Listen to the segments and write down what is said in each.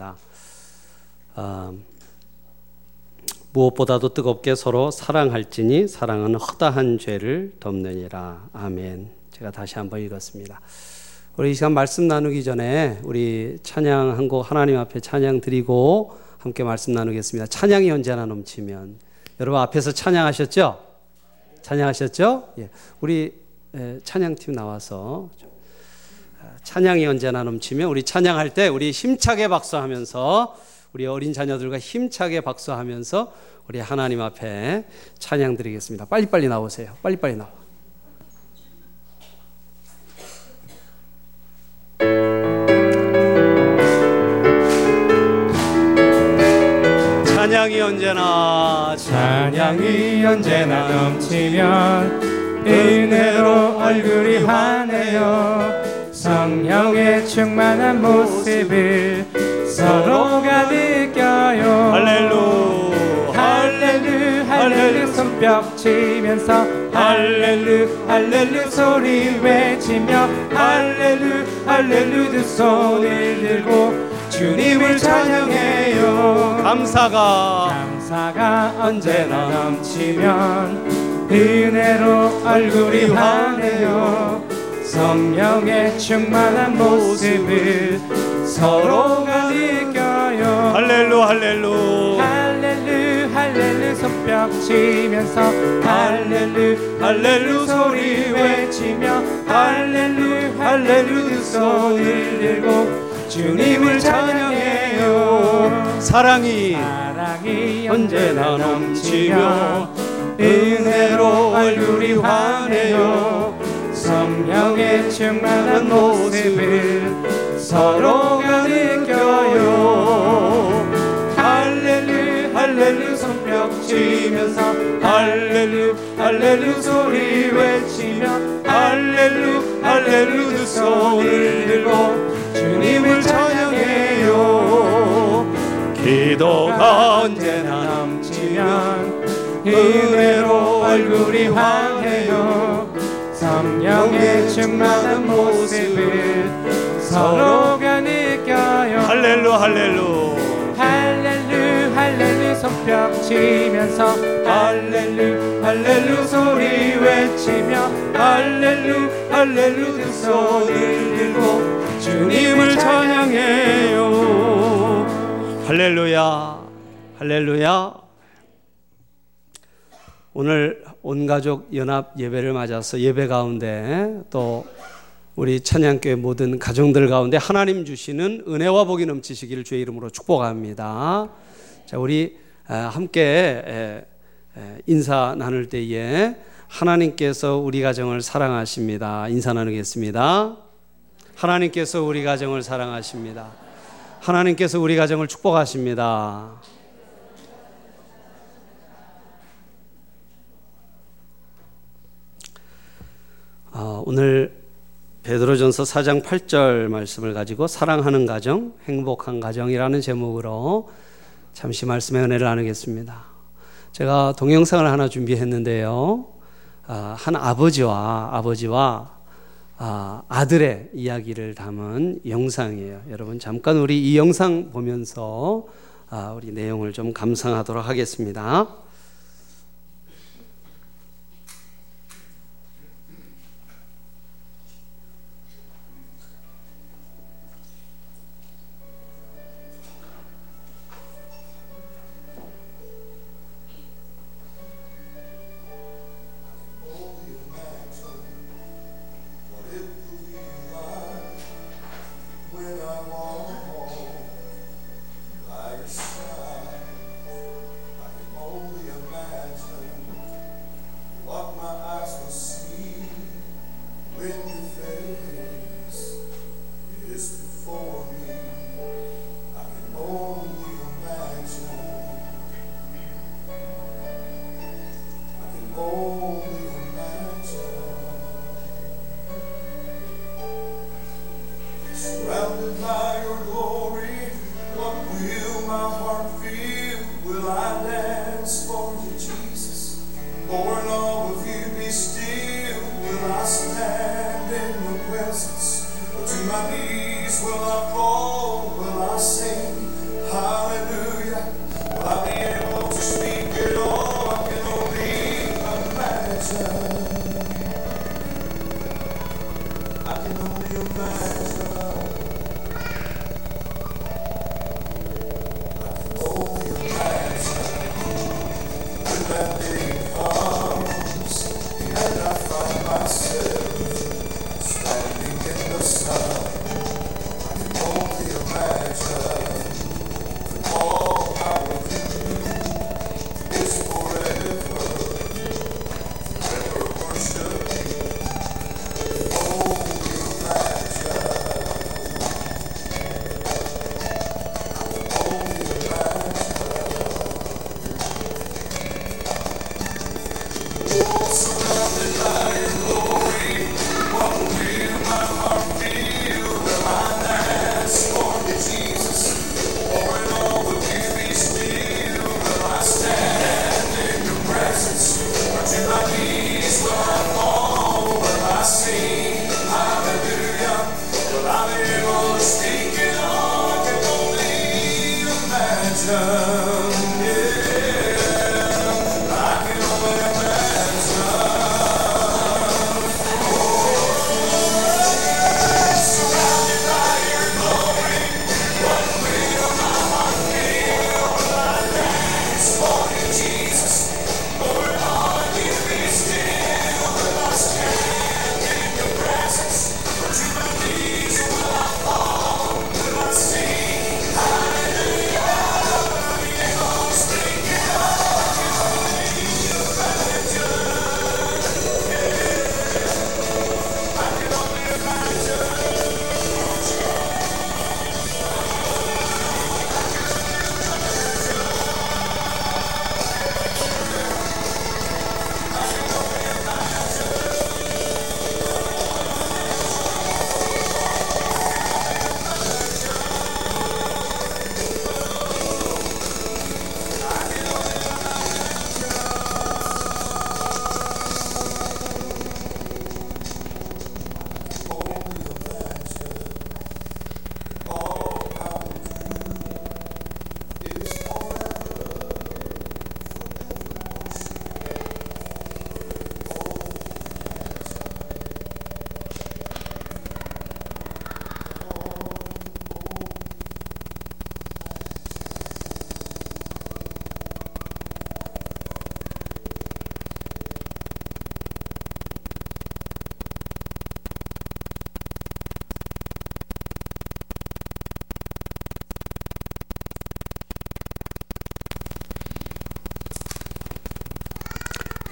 나누겠습니다. 아, 무엇보다도 뜨겁게 서로 사랑할지니 사랑은 허다한 죄를 덮느니라. 아멘. 제가 다시 한번 읽었습니다. 우리 이 시간 말씀 나누기 전에 우리 찬양 한 곡 하나님 앞에 찬양 드리고 함께 말씀 나누겠습니다. 찬양이 언제나 넘치면 여러분 앞에서 찬양하셨죠? 찬양하셨죠? 예. 우리 찬양팀 나와서 아, 찬양이 언제나 넘치면 우리 찬양할 때 우리 힘차게 박수하면서 우리 어린 자녀들과 힘차게 박수하면서 우리 하나님 앞에 찬양 드리겠습니다. 빨리빨리 나오세요. 빨리빨리 나와. 찬양이 언제나 찬양이 언제나 넘치면 은혜로 얼굴이 환해요 성령의 충만한 모습을 서로가 느껴요. 할렐루 할렐루 할렐루 손뼉 치면서 할렐루 할렐루 소리 외치며 할렐루 할렐루 두 손을 들고 주님을 찬양해요. 감사가. 감사가 언제나 넘치면 은혜로 얼굴이 환해요 성령의 충만한 모습을 서로가 느껴요. 할렐루 할렐루. 할렐루 할렐루. 손뼉 치면서 할렐루 할렐루 소리 외치며 할렐루 할렐루 두 손을 들고 주님을 찬양해요. 사랑이 사랑이 언제나 넘치며 은혜로 얼굴이 환해요 성령의 충만한 모습을 서로가 느껴요. 할렐루 할렐루 손뼉 치면서 할렐루 할렐루 소리 외치며 할렐루 할렐루 두 손을 들고 주님을 찬양해요. 기도가 언제나 넘치면 은혜로 얼굴이 환해요 성령의 충만한 모습을 서로가 느껴요. 할렐루 할렐루. 할렐루 할렐루 손뼉 치면서 할렐루 할렐루 소리 외치며 할렐루 할렐루 두 손을 들고 주님을 찬양해요. 할렐루야 할렐루야. 오늘 온 가족 연합 예배를 맞아서 예배 가운데 또 우리 찬양교회 모든 가정들 가운데 하나님 주시는 은혜와 복이 넘치시기를 주의 이름으로 축복합니다. 자, 우리 함께 인사 나눌 때에 하나님께서 우리 가정을 사랑하십니다. 인사 나누겠습니다. 하나님께서 우리 가정을 사랑하십니다. 하나님께서 우리 가정을 축복하십니다. 오늘 베드로전서 4장 8절 말씀을 가지고 사랑하는 가정, 행복한 가정이라는 제목으로 잠시 말씀의 은혜를 나누겠습니다. 제가 동영상을 하나 준비했는데요. 아, 한 아버지와 아버지와 아, 아들의 이야기를 담은 영상이에요. 여러분 잠깐 우리 이 영상 보면서 아, 우리 내용을 좀 감상하도록 하겠습니다.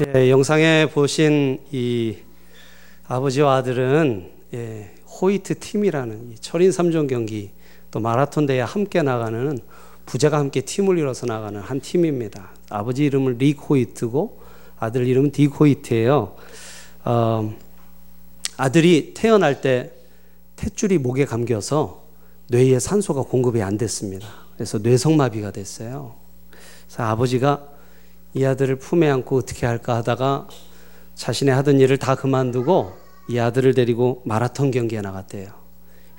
예, 영상에 보신 이 아버지와 아들은 예, 호이트 팀이라는 철인 3종 경기 또 마라톤 대회 함께 나가는 부자가 함께 팀을 이뤄서 나가는 한 팀입니다. 아버지 이름은 릭 호이트고 아들 이름은 딕 호이트예요. 어, 아들이 태어날 때 탯줄이 목에 감겨서 뇌에 산소가 공급이 안 됐습니다. 그래서 뇌성마비가 됐어요. 그래서 아버지가 이 아들을 품에 안고 어떻게 할까 하다가 자신의 하던 일을 다 그만두고 이 아들을 데리고 마라톤 경기에 나갔대요.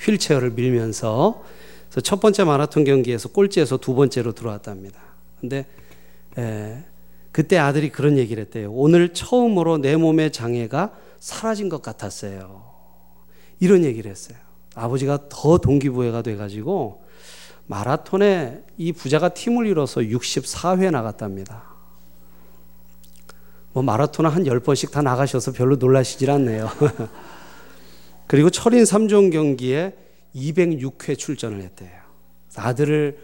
휠체어를 밀면서 그래서 첫 번째 마라톤 경기에서 꼴찌에서 두 번째로 들어왔답니다. 근데 에, 그때 아들이 그런 얘기를 했대요. 오늘 처음으로 내 몸의 장애가 사라진 것 같았어요. 이런 얘기를 했어요. 아버지가 더 동기부여가 돼가지고 마라톤에 이 부자가 팀을 이뤄서 64회 나갔답니다. 뭐 마라톤을 한 10번씩 다 나가셔서 별로 놀라시질 않네요. 그리고 철인 3종 경기에 206회 출전을 했대요. 아들을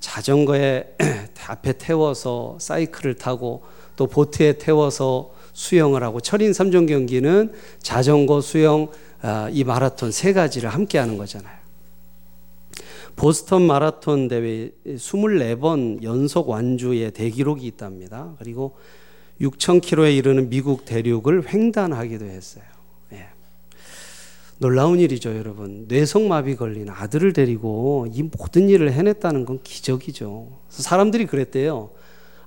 자전거에 앞에 태워서 사이클을 타고 또 보트에 태워서 수영을 하고 철인 3종 경기는 자전거, 수영, 아, 이 마라톤 세 가지를 함께 하는 거잖아요. 보스턴 마라톤 대회 24번 연속 완주의 대기록이 있답니다. 그리고 6,000km에 이르는 미국 대륙을 횡단하기도 했어요. 예. 놀라운 일이죠, 여러분. 뇌성마비 걸린 아들을 데리고 이 모든 일을 해냈다는 건 기적이죠. 사람들이 그랬대요.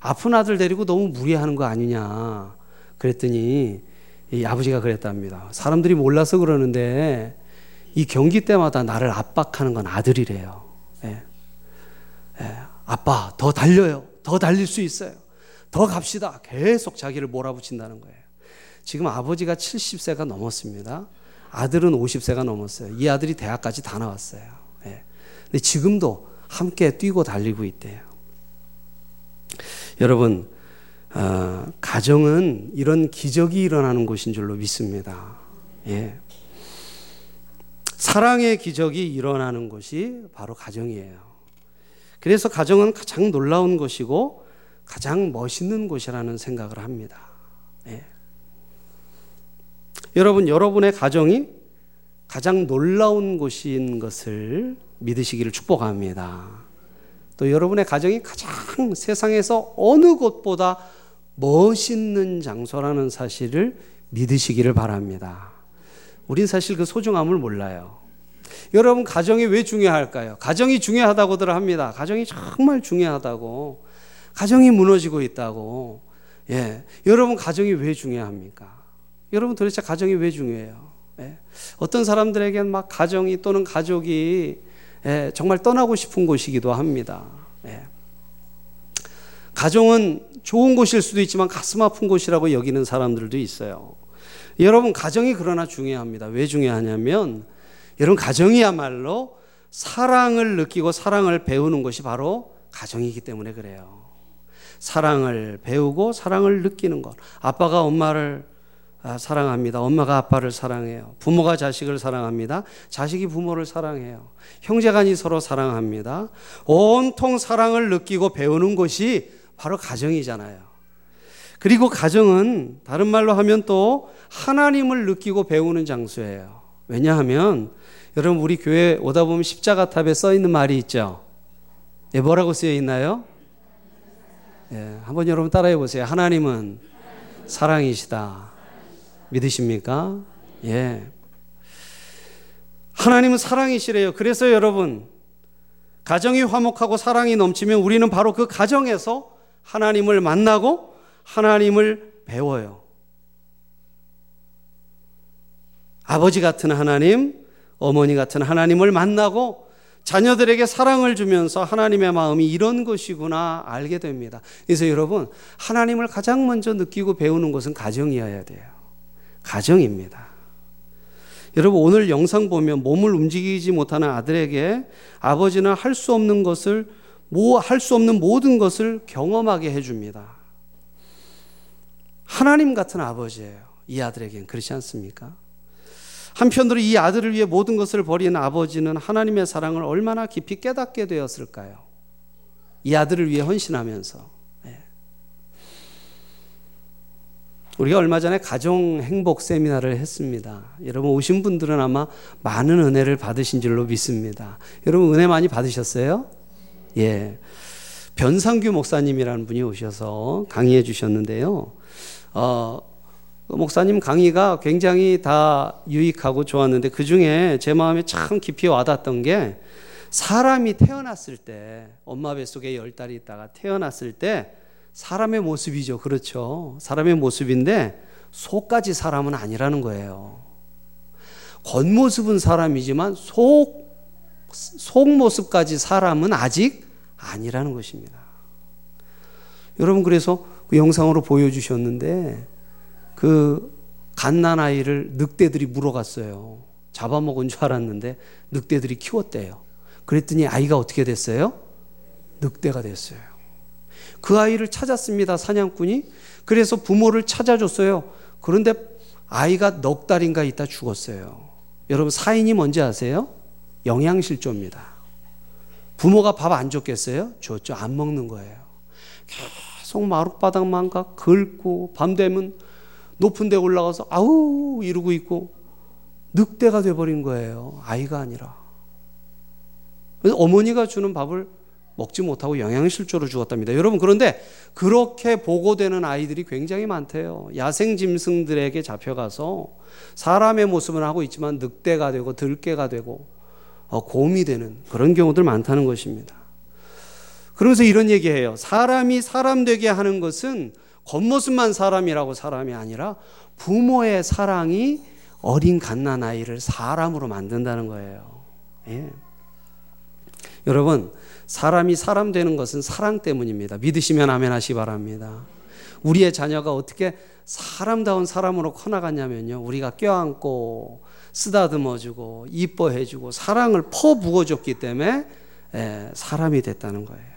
아픈 아들 데리고 너무 무리하는 거 아니냐. 그랬더니 이 아버지가 그랬답니다. 사람들이 몰라서 그러는데 이 경기 때마다 나를 압박하는 건 아들이래요. 예. 예. 아빠, 더 달려요. 더 달릴 수 있어요. 더 갑시다. 계속 자기를 몰아붙인다는 거예요. 지금 아버지가 70세가 넘었습니다. 아들은 50세가 넘었어요. 이 아들이 대학까지 다 나왔어요. 예. 근데 지금도 함께 뛰고 달리고 있대요. 여러분, 어, 가정은 이런 기적이 일어나는 곳인 줄로 믿습니다. 예. 사랑의 기적이 일어나는 곳이 바로 가정이에요. 그래서 가정은 가장 놀라운 것이고 가장 멋있는 곳이라는 생각을 합니다. 예. 여러분, 여러분의 가정이 가장 놀라운 곳인 것을 믿으시기를 축복합니다. 또 여러분의 가정이 가장 세상에서 어느 곳보다 멋있는 장소라는 사실을 믿으시기를 바랍니다. 우린 사실 그 소중함을 몰라요. 여러분, 가정이 왜 중요할까요? 가정이 중요하다고들 합니다. 가정이 정말 중요하다고. 가정이 무너지고 있다고. 예. 여러분 가정이 왜 중요합니까? 여러분 도대체 가정이 왜 중요해요? 예. 어떤 사람들에게는 막 가정이 또는 가족이 예. 정말 떠나고 싶은 곳이기도 합니다. 예. 가정은 좋은 곳일 수도 있지만 가슴 아픈 곳이라고 여기는 사람들도 있어요. 여러분, 가정이 그러나 중요합니다. 왜 중요하냐면, 여러분, 가정이야말로 사랑을 느끼고 사랑을 배우는 것이 바로 가정이기 때문에 그래요. 사랑을 배우고 사랑을 느끼는 것. 아빠가 엄마를 아, 사랑합니다. 엄마가 아빠를 사랑해요. 부모가 자식을 사랑합니다. 자식이 부모를 사랑해요. 형제간이 서로 사랑합니다. 온통 사랑을 느끼고 배우는 것이 바로 가정이잖아요. 그리고 가정은 다른 말로 하면 또 하나님을 느끼고 배우는 장소예요. 왜냐하면 여러분 우리 교회 오다 보면 십자가 탑에 써 있는 말이 있죠. 예, 뭐라고 쓰여 있나요? 예, 한번 여러분 따라해 보세요. 하나님은 사랑이시다. 믿으십니까? 예. 하나님은 사랑이시래요. 그래서 여러분, 가정이 화목하고 사랑이 넘치면 우리는 바로 그 가정에서 하나님을 만나고 하나님을 배워요. 아버지 같은 하나님, 어머니 같은 하나님을 만나고 자녀들에게 사랑을 주면서 하나님의 마음이 이런 것이구나 알게 됩니다. 그래서 여러분, 하나님을 가장 먼저 느끼고 배우는 것은 가정이어야 돼요. 가정입니다. 여러분, 오늘 영상 보면 몸을 움직이지 못하는 아들에게 아버지는 할 수 없는 것을, 할 수 없는 모든 것을 경험하게 해줍니다. 하나님 같은 아버지예요. 이 아들에겐 그렇지 않습니까? 한편으로 이 아들을 위해 모든 것을 버린 아버지는 하나님의 사랑을 얼마나 깊이 깨닫게 되었을까요? 이 아들을 위해 헌신하면서. 네. 우리가 얼마 전에 가정 행복 세미나를 했습니다. 여러분 오신 분들은 아마 많은 은혜를 받으신 줄로 믿습니다. 여러분 은혜 많이 받으셨어요? 예. 변상규 목사님이라는 분이 오셔서 강의해 주셨는데요. 어, 그 목사님 강의가 굉장히 다 유익하고 좋았는데 그 중에 제 마음에 참 깊이 와닿았던 게 사람이 태어났을 때 엄마 뱃속에 열 달이 있다가 태어났을 때 사람의 모습이죠. 그렇죠. 사람의 모습인데 속까지 사람은 아니라는 거예요. 겉모습은 사람이지만 속, 속 모습까지 사람은 아직 아니라는 것입니다. 여러분 그래서 그 영상으로 보여주셨는데 그 갓난 아이를 늑대들이 물어갔어요. 잡아먹은 줄 알았는데 늑대들이 키웠대요. 그랬더니 아이가 어떻게 됐어요? 늑대가 됐어요. 그 아이를 찾았습니다. 사냥꾼이. 그래서 부모를 찾아줬어요. 그런데 아이가 넉 달인가 있다 죽었어요. 여러분 사인이 뭔지 아세요? 영양실조입니다. 부모가 밥 안 줬겠어요? 줬죠. 안 먹는 거예요. 계속 마룻바닥만 가 긁고 밤 되면 높은 데 올라가서 아우 이러고 있고 늑대가 돼버린 거예요. 아이가 아니라. 그래서 어머니가 주는 밥을 먹지 못하고 영양실조로 죽었답니다. 여러분 그런데 그렇게 보고되는 아이들이 굉장히 많대요. 야생 짐승들에게 잡혀가서 사람의 모습을 하고 있지만 늑대가 되고 들개가 되고 어, 곰이 되는 그런 경우들 많다는 것입니다. 그러면서 이런 얘기해요. 사람이 사람 되게 하는 것은 겉모습만 사람이라고 사람이 아니라 부모의 사랑이 어린 갓난 아이를 사람으로 만든다는 거예요. 예. 여러분, 사람이 사람 되는 것은 사랑 때문입니다. 믿으시면 아멘 하시 바랍니다. 우리의 자녀가 어떻게 사람다운 사람으로 커나갔냐면요. 우리가 껴안고 쓰다듬어주고 이뻐해주고 사랑을 퍼부어줬기 때문에 예, 사람이 됐다는 거예요.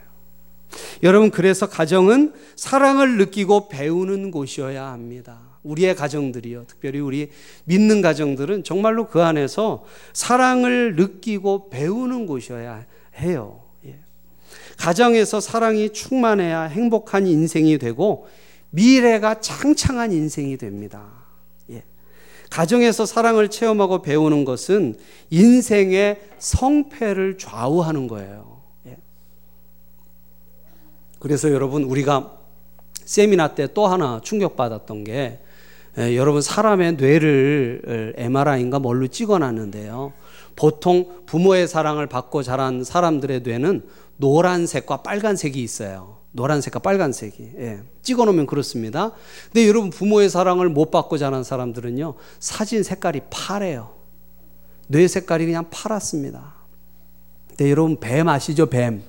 여러분, 그래서 가정은 사랑을 느끼고 배우는 곳이어야 합니다. 우리의 가정들이요. 특별히 우리 믿는 가정들은 정말로 그 안에서 사랑을 느끼고 배우는 곳이어야 해요. 예. 가정에서 사랑이 충만해야 행복한 인생이 되고 미래가 창창한 인생이 됩니다. 예. 가정에서 사랑을 체험하고 배우는 것은 인생의 성패를 좌우하는 거예요. 그래서 여러분 우리가 세미나 때 또 하나 충격받았던 게 에, 여러분 사람의 뇌를 MRI인가 뭘로 찍어놨는데요. 보통 부모의 사랑을 받고 자란 사람들의 뇌는 노란색과 빨간색이 있어요. 노란색과 빨간색이. 예. 찍어 놓으면 그렇습니다. 근데 여러분 부모의 사랑을 못 받고 자란 사람들은요. 사진 색깔이 파래요. 뇌 색깔이 그냥 파랗습니다. 근데 여러분 뱀 아시죠? 뱀.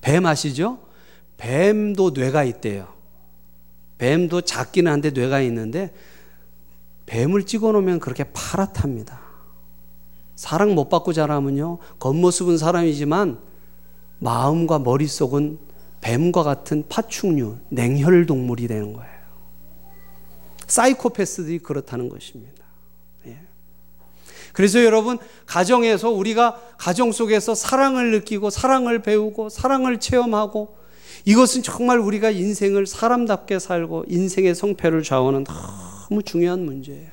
뱀 아시죠? 뱀도 뇌가 있대요. 뱀도 작기는 한데 뇌가 있는데 뱀을 찍어 놓으면 그렇게 파랗답니다. 사랑 못 받고 자라면요. 겉모습은 사람이지만 마음과 머릿속은 뱀과 같은 파충류, 냉혈 동물이 되는 거예요. 사이코패스들이 그렇다는 것입니다. 예. 그래서 여러분, 가정에서 우리가 가정 속에서 사랑을 느끼고 사랑을 배우고 사랑을 체험하고 이것은 정말 우리가 인생을 사람답게 살고 인생의 성패를 좌우하는 너무 중요한 문제예요.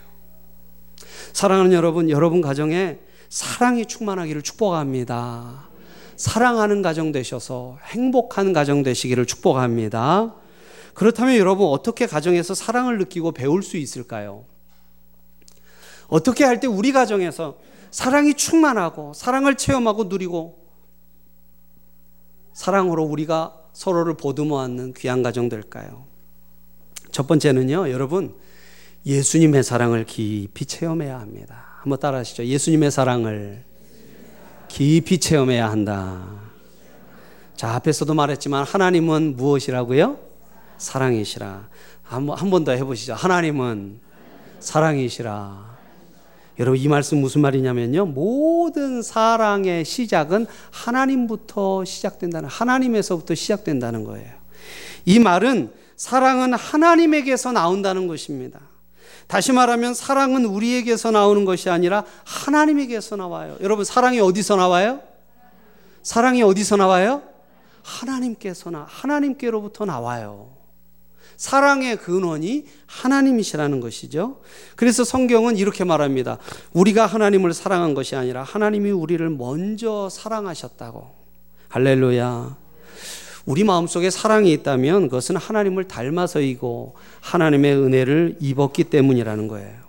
사랑하는 여러분, 여러분 가정에 사랑이 충만하기를 축복합니다. 사랑하는 가정 되셔서 행복한 가정 되시기를 축복합니다. 그렇다면 여러분 어떻게 가정에서 사랑을 느끼고 배울 수 있을까요? 어떻게 할 때 우리 가정에서 사랑이 충만하고 사랑을 체험하고 누리고 사랑으로 우리가 서로를 보듬어 안는 귀한 가정 될까요? 첫 번째는요, 여러분, 예수님의 사랑을 깊이 체험해야 합니다. 한번 따라 하시죠. 예수님의 사랑을 깊이 체험해야 한다. 자, 앞에서도 말했지만 하나님은 무엇이라고요? 사랑이시라. 한 번 더 해보시죠. 하나님은 사랑이시라. 여러분 이 말씀 무슨 말이냐면요. 모든 사랑의 시작은 하나님부터 시작된다는 하나님에서부터 시작된다는 거예요. 이 말은 사랑은 하나님에게서 나온다는 것입니다. 다시 말하면 사랑은 우리에게서 나오는 것이 아니라 하나님에게서 나와요. 여러분 사랑이 어디서 나와요? 사랑이 어디서 나와요? 하나님께서 나 하나님께로부터 나와요. 사랑의 근원이 하나님이시라는 것이죠. 그래서 성경은 이렇게 말합니다. 우리가 하나님을 사랑한 것이 아니라 하나님이 우리를 먼저 사랑하셨다고. 할렐루야. 우리 마음속에 사랑이 있다면 그것은 하나님을 닮아서이고 하나님의 은혜를 입었기 때문이라는 거예요.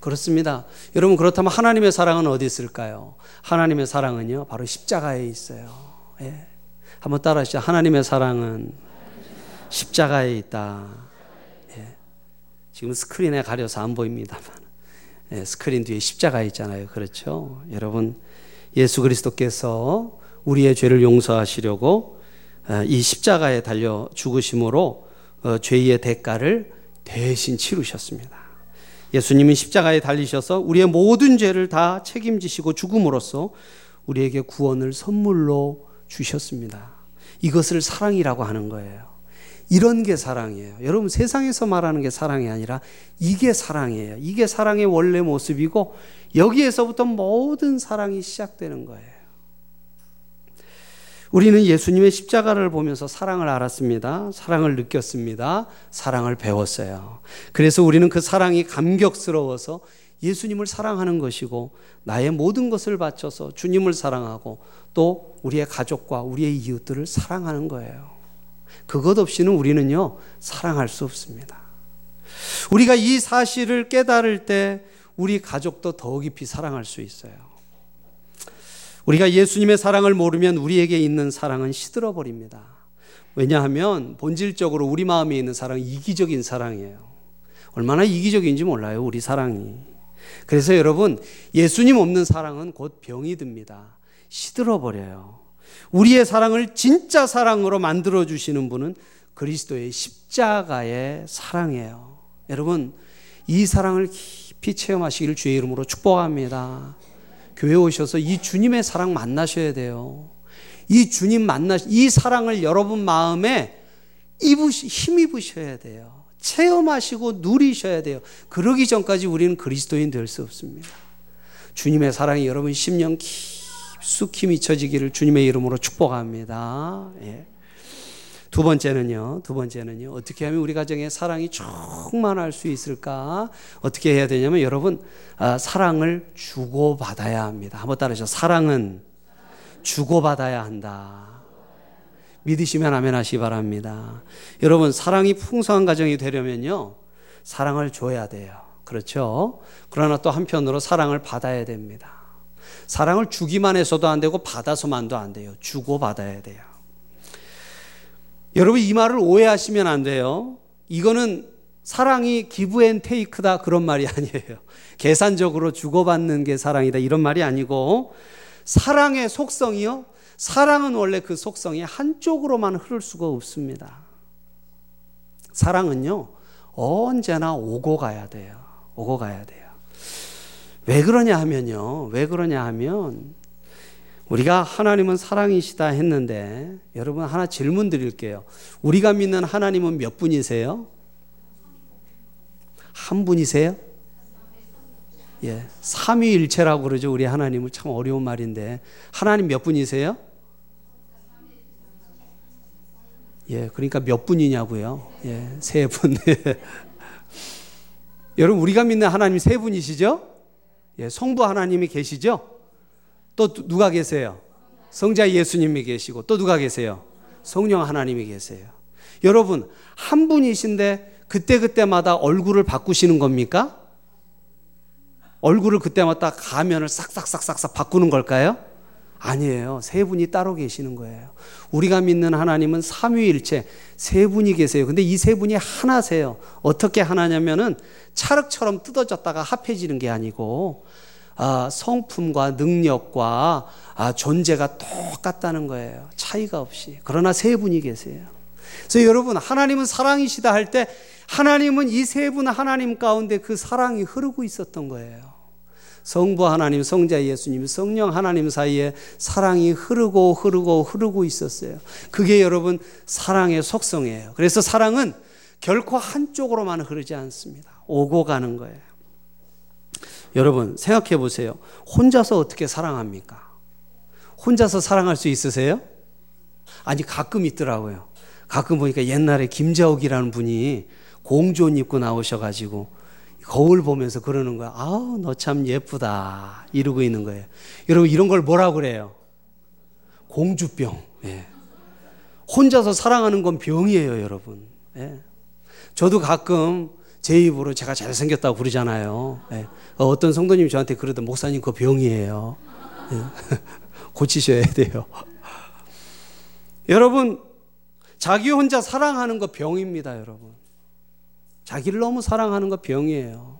그렇습니다. 여러분 그렇다면 하나님의 사랑은 어디 있을까요? 하나님의 사랑은요 바로 십자가에 있어요. 예. 한번 따라하시죠. 하나님의 사랑은 십자가에 있다. 예. 지금 스크린에 가려서 안 보입니다만 예, 스크린 뒤에 십자가 있잖아요. 그렇죠? 여러분 예수 그리스도께서 우리의 죄를 용서하시려고 어, 이 십자가에 달려 죽으심으로 어, 죄의 대가를 대신 치르셨습니다. 예수님은 십자가에 달리셔서 우리의 모든 죄를 다 책임지시고 죽음으로써 우리에게 구원을 선물로 주셨습니다. 이것을 사랑이라고 하는 거예요. 이런 게 사랑이에요. 여러분 세상에서 말하는 게 사랑이 아니라 이게 사랑이에요. 이게 사랑의 원래 모습이고 여기에서부터 모든 사랑이 시작되는 거예요. 우리는 예수님의 십자가를 보면서 사랑을 알았습니다. 사랑을 느꼈습니다. 사랑을 배웠어요. 그래서 우리는 그 사랑이 감격스러워서 예수님을 사랑하는 것이고 나의 모든 것을 바쳐서 주님을 사랑하고 또 우리의 가족과 우리의 이웃들을 사랑하는 거예요. 그것 없이는 우리는요, 사랑할 수 없습니다. 우리가 이 사실을 깨달을 때 우리 가족도 더 깊이 사랑할 수 있어요. 우리가 예수님의 사랑을 모르면 우리에게 있는 사랑은 시들어 버립니다. 왜냐하면 본질적으로 우리 마음에 있는 사랑은 이기적인 사랑이에요. 얼마나 이기적인지 몰라요, 우리 사랑이. 그래서 여러분, 예수님 없는 사랑은 곧 병이 듭니다. 시들어 버려요. 우리의 사랑을 진짜 사랑으로 만들어 주시는 분은 그리스도의 십자가의 사랑이에요. 여러분, 이 사랑을 깊이 체험하시기를 주의 이름으로 축복합니다. 교회 오셔서 이 주님의 사랑 만나셔야 돼요. 이 주님 만나, 이 사랑을 여러분 마음에 입으시, 힘입으셔야 돼요. 체험하시고 누리셔야 돼요. 그러기 전까지 우리는 그리스도인 될 수 없습니다. 주님의 사랑이 여러분 10년 깊 깊숙이 미쳐지기를 주님의 이름으로 축복합니다. 예. 두 번째는요, 두 번째는요, 어떻게 하면 우리 가정에 사랑이 충만할 수 있을까? 어떻게 해야 되냐면, 여러분, 아, 사랑을 주고받아야 합니다. 한번 따라하죠. 사랑은 주고받아야 한다. 믿으시면 아멘 하시 바랍니다. 여러분, 사랑이 풍성한 가정이 되려면요, 사랑을 줘야 돼요. 그렇죠? 그러나 또 한편으로 사랑을 받아야 됩니다. 사랑을 주기만 해서도 안 되고 받아서만도 안 돼요. 주고 받아야 돼요. 여러분 이 말을 오해하시면 안 돼요. 이거는 사랑이 give and take다 그런 말이 아니에요. 계산적으로 주고받는 게 사랑이다 이런 말이 아니고 사랑의 속성이요. 사랑은 원래 그 속성이 한쪽으로만 흐를 수가 없습니다. 사랑은요, 언제나 오고 가야 돼요. 오고 가야 돼요. 왜 그러냐 하면요. 왜 그러냐 하면 우리가 하나님은 사랑이시다 했는데 여러분 하나 질문 드릴게요. 우리가 믿는 하나님은 몇 분이세요? 한 분이세요? 예. 삼위일체라고 그러죠. 우리 하나님을 참 어려운 말인데 하나님 몇 분이세요? 예. 그러니까 몇 분이냐고요? 예. 세 분. 여러분 우리가 믿는 하나님 세 분이시죠? 예. 성부 하나님이 계시죠? 또 누가 계세요? 성자 예수님이 계시고 또 누가 계세요? 성령 하나님이 계세요. 여러분 한 분이신데 그때그때마다 얼굴을 바꾸시는 겁니까? 얼굴을 그때마다 가면을 싹싹싹싹싹 바꾸는 걸까요? 아니에요. 세 분이 따로 계시는 거예요. 우리가 믿는 하나님은 삼위일체 세 분이 계세요. 근데 이 세 분이 하나세요. 어떻게 하나냐면은 찰흙처럼 뜯어졌다가 합해지는 게 아니고 아, 성품과 능력과 아, 존재가 똑같다는 거예요. 차이가 없이. 그러나 세 분이 계세요. 그래서 여러분 하나님은 사랑이시다 할 때 하나님은 이 세 분 하나님 가운데 그 사랑이 흐르고 있었던 거예요. 성부 하나님, 성자 예수님, 성령 하나님 사이에 사랑이 흐르고 흐르고 흐르고 있었어요. 그게 여러분 사랑의 속성이에요. 그래서 사랑은 결코 한쪽으로만 흐르지 않습니다. 오고 가는 거예요. 여러분 생각해 보세요. 혼자서 어떻게 사랑합니까? 혼자서 사랑할 수 있으세요? 아니 가끔 있더라고요. 가끔 보니까 옛날에 김자옥이라는 분이 공존 입고 나오셔가지고 거울 보면서 그러는 거야. 아우, 너 참 예쁘다. 이러고 있는 거예요. 여러분, 이런 걸 뭐라고 그래요? 공주병. 예. 혼자서 사랑하는 건 병이에요, 여러분. 예. 저도 가끔 제 입으로 제가 잘생겼다고 부르잖아요. 예. 어떤 성도님이 저한테 그러던 목사님 그 병이에요. 예. 고치셔야 돼요. 여러분, 자기 혼자 사랑하는 거 병입니다, 여러분. 자기를 너무 사랑하는 거 병이에요.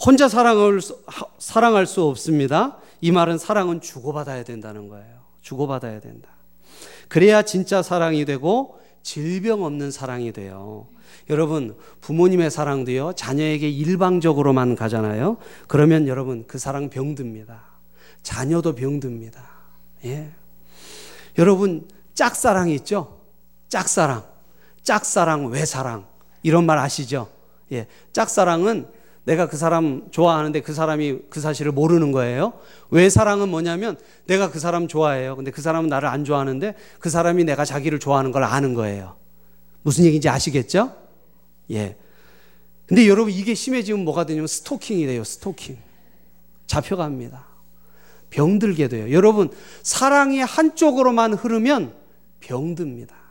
혼자 사랑을, 사랑할 수 없습니다. 이 말은 사랑은 주고받아야 된다는 거예요. 주고받아야 된다. 그래야 진짜 사랑이 되고 질병 없는 사랑이 돼요. 여러분, 부모님의 사랑도요, 자녀에게 일방적으로만 가잖아요. 그러면 여러분, 그 사랑 병듭니다. 자녀도 병듭니다. 예. 여러분, 짝사랑 있죠? 짝사랑. 짝사랑, 외사랑. 이런 말 아시죠? 예. 짝사랑은 내가 그 사람 좋아하는데 그 사람이 그 사실을 모르는 거예요. 외사랑은 뭐냐면 내가 그 사람 좋아해요. 근데 그 사람은 나를 안 좋아하는데 그 사람이 내가 자기를 좋아하는 걸 아는 거예요. 무슨 얘기인지 아시겠죠? 예. 근데 여러분 이게 심해지면 뭐가 되냐면 스토킹이 돼요. 스토킹. 잡혀갑니다. 병들게 돼요. 여러분 사랑이 한쪽으로만 흐르면 병듭니다.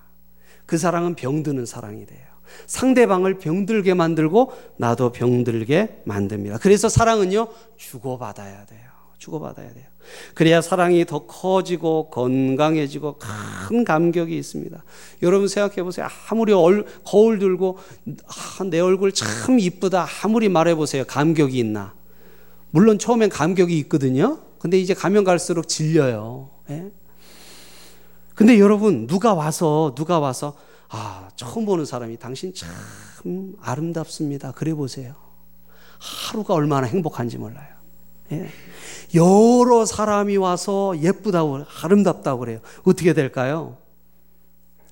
그 사랑은 병드는 사랑이 돼요. 상대방을 병들게 만들고 나도 병들게 만듭니다. 그래서 사랑은요, 주고받아야 돼요. 주고받아야 돼요. 그래야 사랑이 더 커지고 건강해지고 큰 감격이 있습니다. 여러분 생각해 보세요. 아무리 얼, 거울 들고 아, 내 얼굴 참 이쁘다. 아무리 말해 보세요. 감격이 있나? 물론 처음엔 감격이 있거든요. 근데 이제 가면 갈수록 질려요. 예? 근데 여러분 누가 와서 누가 와서 아 처음 보는 사람이 당신 참 아름답습니다. 그래 보세요. 하루가 얼마나 행복한지 몰라요. 예. 여러 사람이 와서 예쁘다고 아름답다고 그래요. 어떻게 될까요?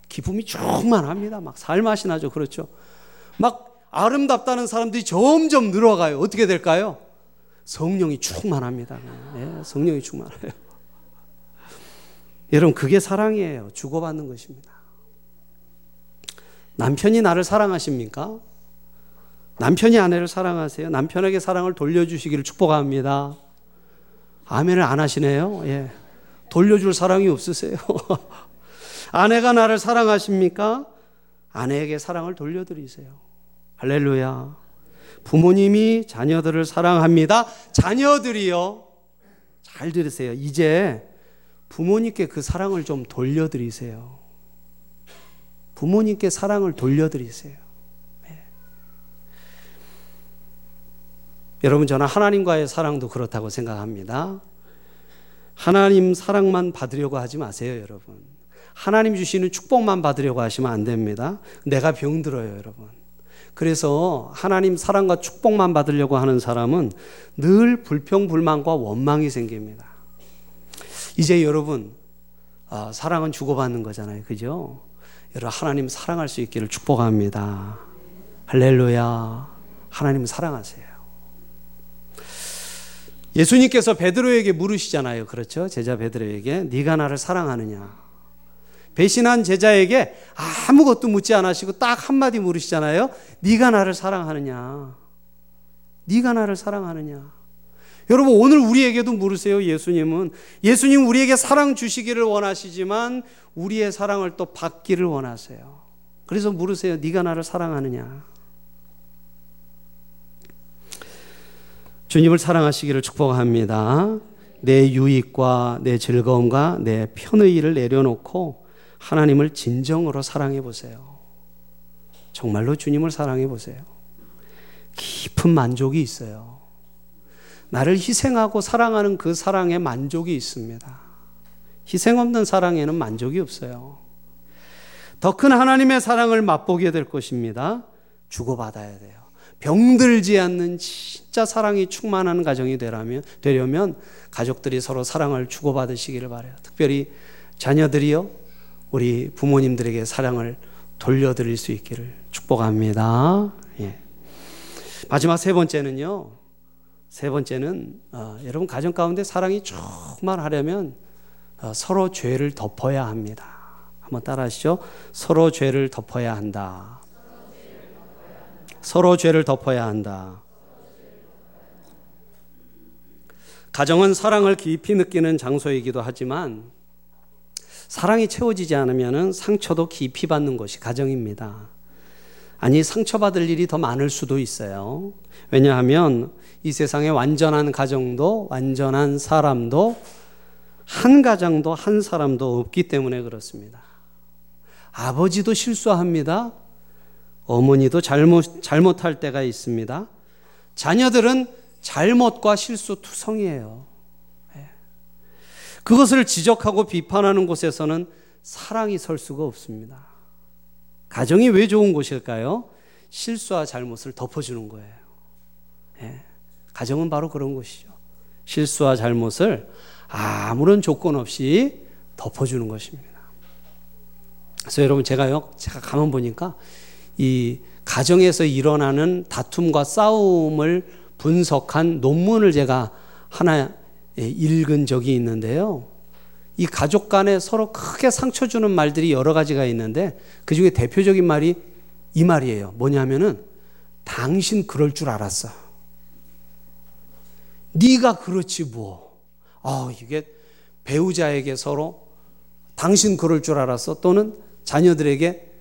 기쁨이 충만합니다. 막 살맛이 나죠. 그렇죠. 막 아름답다는 사람들이 점점 늘어가요. 어떻게 될까요? 성령이 충만합니다. 예, 성령이 충만해요. 여러분, 그게 사랑이에요. 주고받는 것입니다. 남편이 나를 사랑하십니까? 남편이 아내를 사랑하세요? 남편에게 사랑을 돌려주시기를 축복합니다. 아멘을 안 하시네요. 예. 돌려줄 사랑이 없으세요. 아내가 나를 사랑하십니까? 아내에게 사랑을 돌려드리세요. 할렐루야. 부모님이 자녀들을 사랑합니다. 자녀들이요. 잘 들으세요. 이제 부모님께 그 사랑을 좀 돌려드리세요. 부모님께 사랑을 돌려드리세요. 네. 여러분, 저는 하나님과의 사랑도 그렇다고 생각합니다. 하나님 사랑만 받으려고 하지 마세요, 여러분. 하나님 주시는 축복만 받으려고 하시면 안 됩니다. 내가 병들어요, 여러분. 그래서 하나님 사랑과 축복만 받으려고 하는 사람은 늘 불평불만과 원망이 생깁니다. 이제 여러분, 아, 사랑은 주고받는 거잖아요. 그죠? 여러분, 하나님 사랑할 수 있기를 축복합니다. 할렐루야. 하나님 사랑하세요. 예수님께서 베드로에게 물으시잖아요. 그렇죠? 제자 베드로에게 네가 나를 사랑하느냐? 배신한 제자에게 아무것도 묻지 않으시고 딱 한마디 물으시잖아요. 네가 나를 사랑하느냐? 네가 나를 사랑하느냐? 여러분 오늘 우리에게도 물으세요. 예수님은 예수님 우리에게 사랑 주시기를 원하시지만 우리의 사랑을 또 받기를 원하세요. 그래서 물으세요. 네가 나를 사랑하느냐? 주님을 사랑하시기를 축복합니다. 내 유익과 내 즐거움과 내 편의를 내려놓고 하나님을 진정으로 사랑해 보세요. 정말로 주님을 사랑해 보세요. 깊은 만족이 있어요. 나를 희생하고 사랑하는 그 사랑에 만족이 있습니다. 희생 없는 사랑에는 만족이 없어요. 더 큰 하나님의 사랑을 맛보게 될 것입니다. 주고받아야 돼요. 병들지 않는 진짜 사랑이 충만한 가정이 되려면, 되려면 가족들이 서로 사랑을 주고받으시기를 바래요. 특별히 자녀들이요. 우리 부모님들에게 사랑을 돌려드릴 수 있기를 축복합니다. 예. 마지막 세 번째는요. 세 번째는 어, 여러분 가정 가운데 사랑이 충만하려면 어, 서로 죄를 덮어야 합니다. 한번 따라하시죠. 서로 죄를 덮어야 한다. 서로 죄를 덮어야 한다. 가정은 사랑을 깊이 느끼는 장소이기도 하지만 사랑이 채워지지 않으면 상처도 깊이 받는 것이 가정입니다. 아니, 상처받을 일이 더 많을 수도 있어요. 왜냐하면 이 세상에 완전한 가정도 완전한 사람도 한 가정도 한 사람도 없기 때문에 그렇습니다. 아버지도 실수합니다. 어머니도 잘못, 잘못할 때가 있습니다. 자녀들은 잘못과 실수 투성이에요. 그것을 지적하고 비판하는 곳에서는 사랑이 설 수가 없습니다. 가정이 왜 좋은 곳일까요? 실수와 잘못을 덮어주는 거예요. 예. 가정은 바로 그런 곳이죠. 실수와 잘못을 아무런 조건 없이 덮어주는 것입니다. 그래서 여러분 제가요, 제가 가만 보니까 이 가정에서 일어나는 다툼과 싸움을 분석한 논문을 제가 하나 예, 읽은 적이 있는데요. 이 가족 간에 서로 크게 상처 주는 말들이 여러 가지가 있는데 그 중에 대표적인 말이 이 말이에요. 뭐냐면은 당신 그럴 줄 알았어. 네가 그렇지 뭐. 아, 이게 배우자에게 서로 당신 그럴 줄 알았어 또는 자녀들에게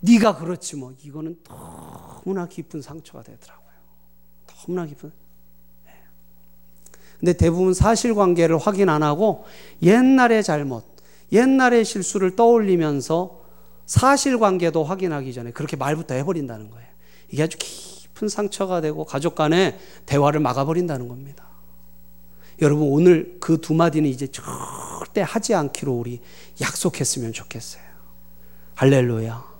네가 그렇지 뭐. 이거는 너무나 깊은 상처가 되더라고요. 너무나 깊은 근데 대부분 사실관계를 확인 안 하고 옛날의 잘못, 옛날의 실수를 떠올리면서 사실관계도 확인하기 전에 그렇게 말부터 해버린다는 거예요. 이게 아주 깊은 상처가 되고 가족 간의 대화를 막아버린다는 겁니다. 여러분 오늘 그 두 마디는 이제 절대 하지 않기로 우리 약속했으면 좋겠어요. 할렐루야.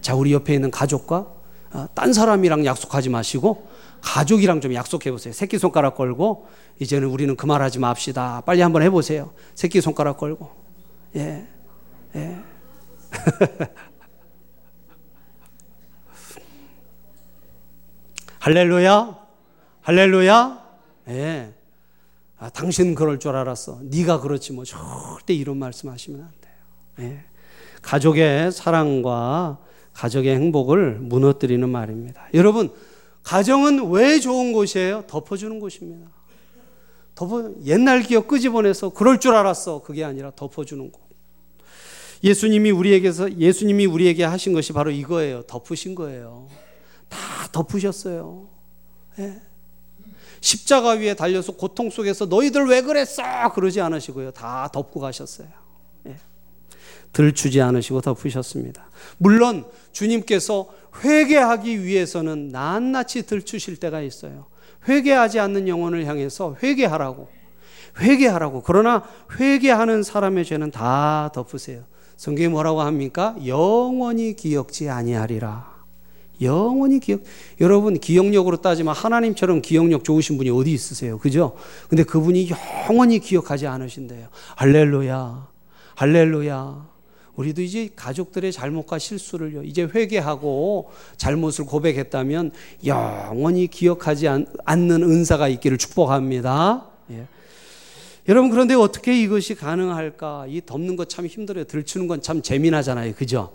자, 우리 옆에 있는 가족과 어, 딴 사람이랑 약속하지 마시고 가족이랑 좀 약속해 보세요. 새끼 손가락 걸고 이제는 우리는 그 말 하지 맙시다. 빨리 한번 해 보세요. 새끼 손가락 걸고. 예. 예. 할렐루야. 할렐루야. 예. 아, 당신 그럴 줄 알았어. 네가 그렇지 뭐 절대 이런 말씀하시면 안 돼요. 예. 가족의 사랑과 가족의 행복을 무너뜨리는 말입니다. 여러분, 가정은 왜 좋은 곳이에요? 덮어주는 곳입니다. 덮어, 옛날 기억 끄집어내서 그럴 줄 알았어. 그게 아니라 덮어주는 곳. 예수님이 우리에게서, 예수님이 우리에게 하신 것이 바로 이거예요. 덮으신 거예요. 다 덮으셨어요. 네. 십자가 위에 달려서 고통 속에서 너희들 왜 그랬어? 그러지 않으시고요. 다 덮고 가셨어요. 네. 들추지 않으시고 덮으셨습니다. 물론 주님께서 회개하기 위해서는 낱낱이 들추실 때가 있어요. 회개하지 않는 영혼을 향해서 회개하라고. 회개하라고. 그러나 회개하는 사람의 죄는 다 덮으세요. 성경이 뭐라고 합니까? 영원히 기억지 아니하리라. 영원히 기억. 여러분 기억력으로 따지면 하나님처럼 기억력 좋으신 분이 어디 있으세요? 그죠? 근데 그분이 영원히 기억하지 않으신대요. 할렐루야. 할렐루야. 우리도 이제 가족들의 잘못과 실수를요, 이제 회개하고 잘못을 고백했다면 영원히 기억하지 않, 는 은사가 있기를 축복합니다. 예. 여러분, 그런데 어떻게 이것이 가능할까? 이 덮는 것 참 힘들어요. 들추는 건 참 재미나잖아요. 그죠?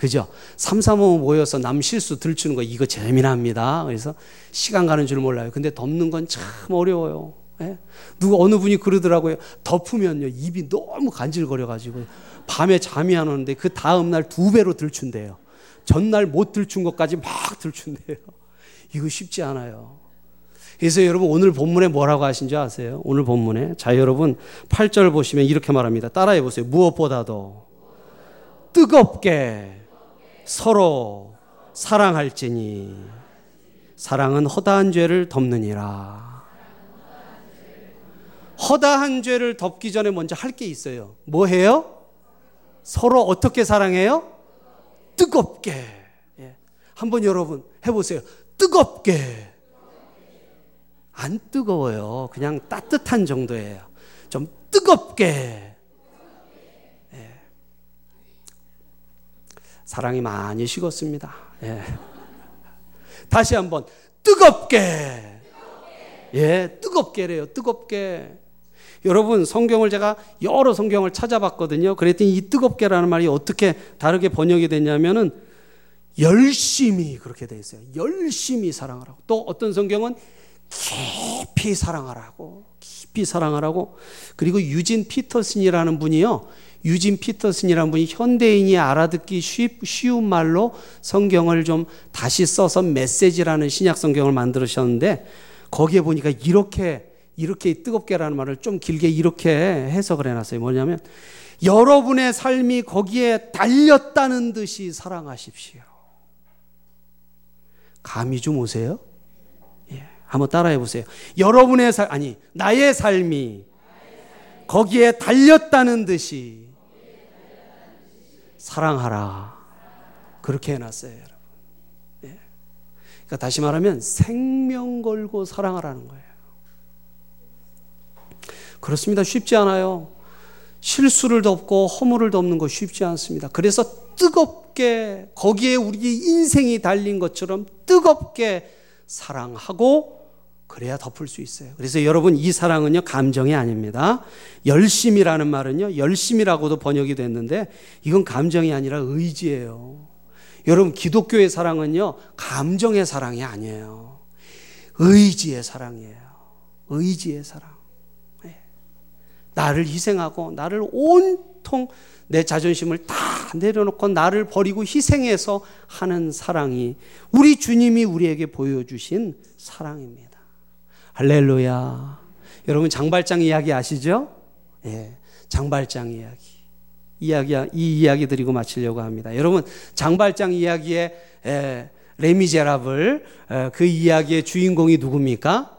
그죠? 삼삼오오 모여서 남 실수 들추는 거 이거 재미납니다. 그래서 시간 가는 줄 몰라요. 근데 덮는 건 참 어려워요. 예? 누가 어느 분이 그러더라고요. 덮으면요 입이 너무 간질거려가지고 밤에 잠이 안 오는데 그 다음 날 두 배로 들춘대요. 전날 못 들춘 것까지 막 들춘대요. 이거 쉽지 않아요. 그래서 여러분 오늘 본문에 뭐라고 하신지 아세요? 오늘 본문에 자 여러분 8절 보시면 이렇게 말합니다. 따라해 보세요. 무엇보다도 뜨겁게 서로 사랑할지니 사랑은 허다한 죄를 덮느니라. 허다한 죄를 덮기 전에 먼저 할 게 있어요. 뭐 해요? 서로 어떻게 사랑해요? 뜨겁게. 예. 한번 여러분 해보세요. 뜨겁게. 안 뜨거워요. 그냥 따뜻한 정도예요. 좀 뜨겁게. 사랑이 많이 식었습니다. 예. 다시 한번 뜨겁게. 예, 뜨겁게래요. 뜨겁게. 여러분 성경을 제가 여러 성경을 찾아봤거든요. 그랬더니 이 뜨겁게라는 말이 어떻게 다르게 번역이 됐냐면은 열심히 그렇게 돼 있어요. 열심히 사랑하라고. 또 어떤 성경은 깊이 사랑하라고. 깊이 사랑하라고. 그리고 유진 피터슨이라는 분이요. 유진 피터슨이라는 분이 현대인이 알아듣기 쉬운 말로 성경을 좀 다시 써서 메시지라는 신약 성경을 만들으셨는데 거기에 보니까 이렇게 이렇게 뜨겁게라는 말을 좀 길게 이렇게 해석을 해놨어요. 뭐냐면 여러분의 삶이 거기에 달렸다는 듯이 사랑하십시오. 감이 좀 오세요? 예, 한번 따라해 보세요. 여러분의 삶, 아니, 나의 삶이 거기에 달렸다는 듯이 사랑하라. 그렇게 해놨어요, 여러분. 예. 그러니까 다시 말하면 생명 걸고 사랑하라는 거예요. 그렇습니다. 쉽지 않아요. 실수를 덮고 허물을 덮는 거 쉽지 않습니다. 그래서 뜨겁게 거기에 우리의 인생이 달린 것처럼 뜨겁게 사랑하고 그래야 덮을 수 있어요. 그래서 여러분 이 사랑은요 감정이 아닙니다. 열심이라는 말은요 열심이라고도 번역이 됐는데 이건 감정이 아니라 의지예요. 여러분 기독교의 사랑은요 감정의 사랑이 아니에요. 의지의 사랑이에요. 의지의 사랑. 나를 희생하고 나를 온통 내 자존심을 다 내려놓고 나를 버리고 희생해서 하는 사랑이 우리 주님이 우리에게 보여주신 사랑입니다. 할렐루야. 여러분 장발장 이야기 아시죠? 예. 장발장 이야기. 이야기 이 이야기 드리고 마치려고 합니다. 여러분 장발장 이야기의 에, 레미제라블 에, 그 이야기의 주인공이 누굽니까?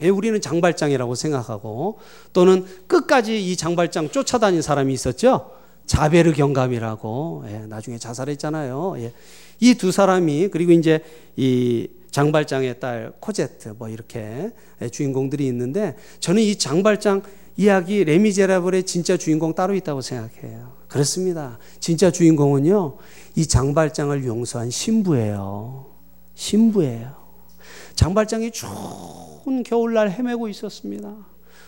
예, 우리는 장발장이라고 생각하고 또는 끝까지 이 장발장 쫓아다닌 사람이 있었죠. 자베르 경감이라고 예, 나중에 자살했잖아요. 예. 이두 사람이 그리고 이제 이 장발장의 딸 코제트 뭐 이렇게 예, 주인공들이 있는데 저는 이 장발장 이야기 레미제라블의 진짜 주인공 따로 있다고 생각해요. 그렇습니다. 진짜 주인공은요 이 장발장을 용서한 신부예요. 신부예요. 장발장이 쭉 추운 겨울날 헤매고 있었습니다.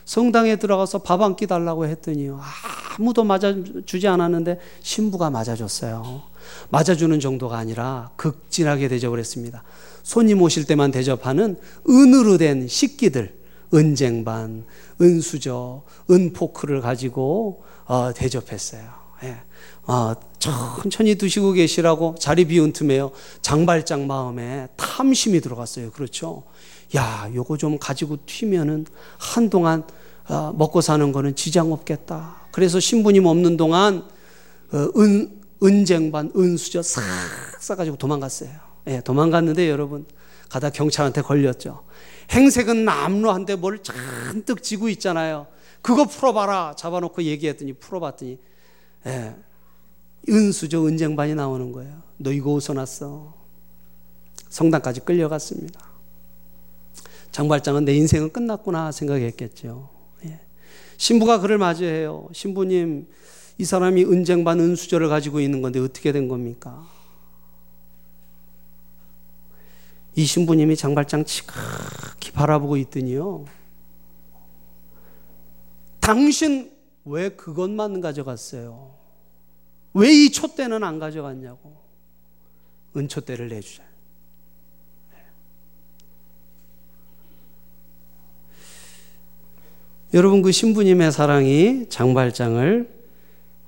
성당에 들어가서 밥 한 끼 달라고 했더니 아무도 맞아주지 않았는데 신부가 맞아줬어요. 맞아주는 정도가 아니라 극진하게 대접을 했습니다. 손님 오실 때만 대접하는 은으로 된 식기들, 은쟁반, 은수저, 은포크를 가지고 어, 대접했어요. 예. 어, 천천히 드시고 계시라고 자리 비운 틈에요. 장발장 마음에 탐심이 들어갔어요. 그렇죠? 야, 요거 좀 가지고 튀면은 한동안 어, 먹고 사는 거는 지장 없겠다. 그래서 신부님 없는 동안 어, 은, 은쟁반, 은수저 싹 싸가지고 도망갔어요. 예, 도망갔는데 여러분, 가다 경찰한테 걸렸죠. 행색은 남루한데 뭘 잔뜩 지고 있잖아요. 그거 풀어봐라. 잡아놓고 얘기했더니 풀어봤더니, 예, 은수저 은쟁반이 나오는 거예요. 너 이거 났어? 성당까지 끌려갔습니다. 장발장은 내 인생은 끝났구나 생각했겠죠. 예. 신부가 그를 맞이해요. 신부님, 이 사람이 은쟁반 은수저를 가지고 있는 건데 어떻게 된 겁니까? 이 신부님이 장발장 지극히 바라보고 있더니요. 당신 왜 그것만 가져갔어요? 왜 이 촛대는 안 가져갔냐고. 은촛대를 내주자. 여러분 그 신부님의 사랑이 장발장을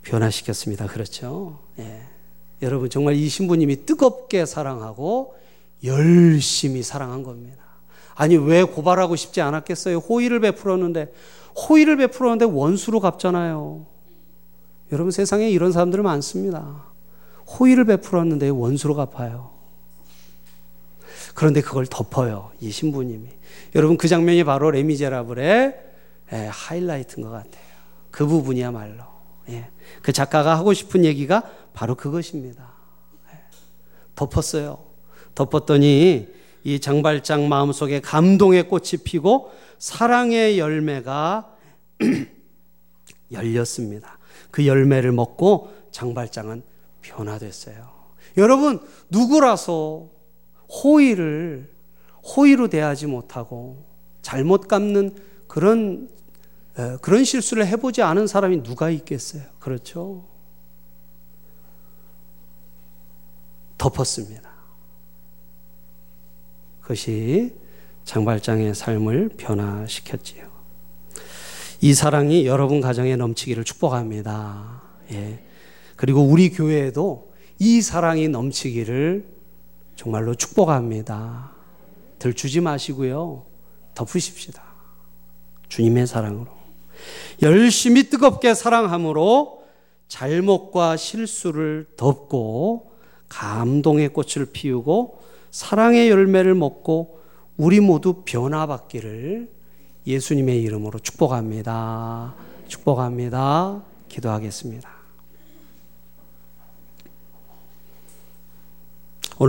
변화시켰습니다. 그렇죠? 예. 여러분 정말 이 신부님이 뜨겁게 사랑하고 열심히 사랑한 겁니다. 아니 왜 고발하고 싶지 않았겠어요? 호의를 베풀었는데 호의를 베풀었는데 원수로 갚잖아요. 여러분 세상에 이런 사람들 많습니다. 호의를 베풀었는데 원수로 갚아요. 그런데 그걸 덮어요. 이 신부님이. 여러분 그 장면이 바로 레미제라블의 예, 하이라이트인 것 같아요. 그 부분이야말로. 예. 그 작가가 하고 싶은 얘기가 바로 그것입니다. 예. 덮었어요. 덮었더니 이 장발장 마음속에 감동의 꽃이 피고 사랑의 열매가 열렸습니다. 그 열매를 먹고 장발장은 변화됐어요. 여러분, 누구라서 호의를 호의로 대하지 못하고 잘못 갚는 그런 그런 실수를 해보지 않은 사람이 누가 있겠어요? 그렇죠? 덮었습니다. 그것이 장발장의 삶을 변화시켰지요. 이 사랑이 여러분 가정에 넘치기를 축복합니다. 예. 그리고 우리 교회에도 이 사랑이 넘치기를 정말로 축복합니다. 들주지 마시고요. 덮으십시다. 주님의 사랑으로. 열심히 뜨겁게 사랑함으로 잘못과 실수를 덮고 감동의 꽃을 피우고 사랑의 열매를 먹고 우리 모두 변화받기를 예수님의 이름으로 축복합니다. 축복합니다. 기도하겠습니다.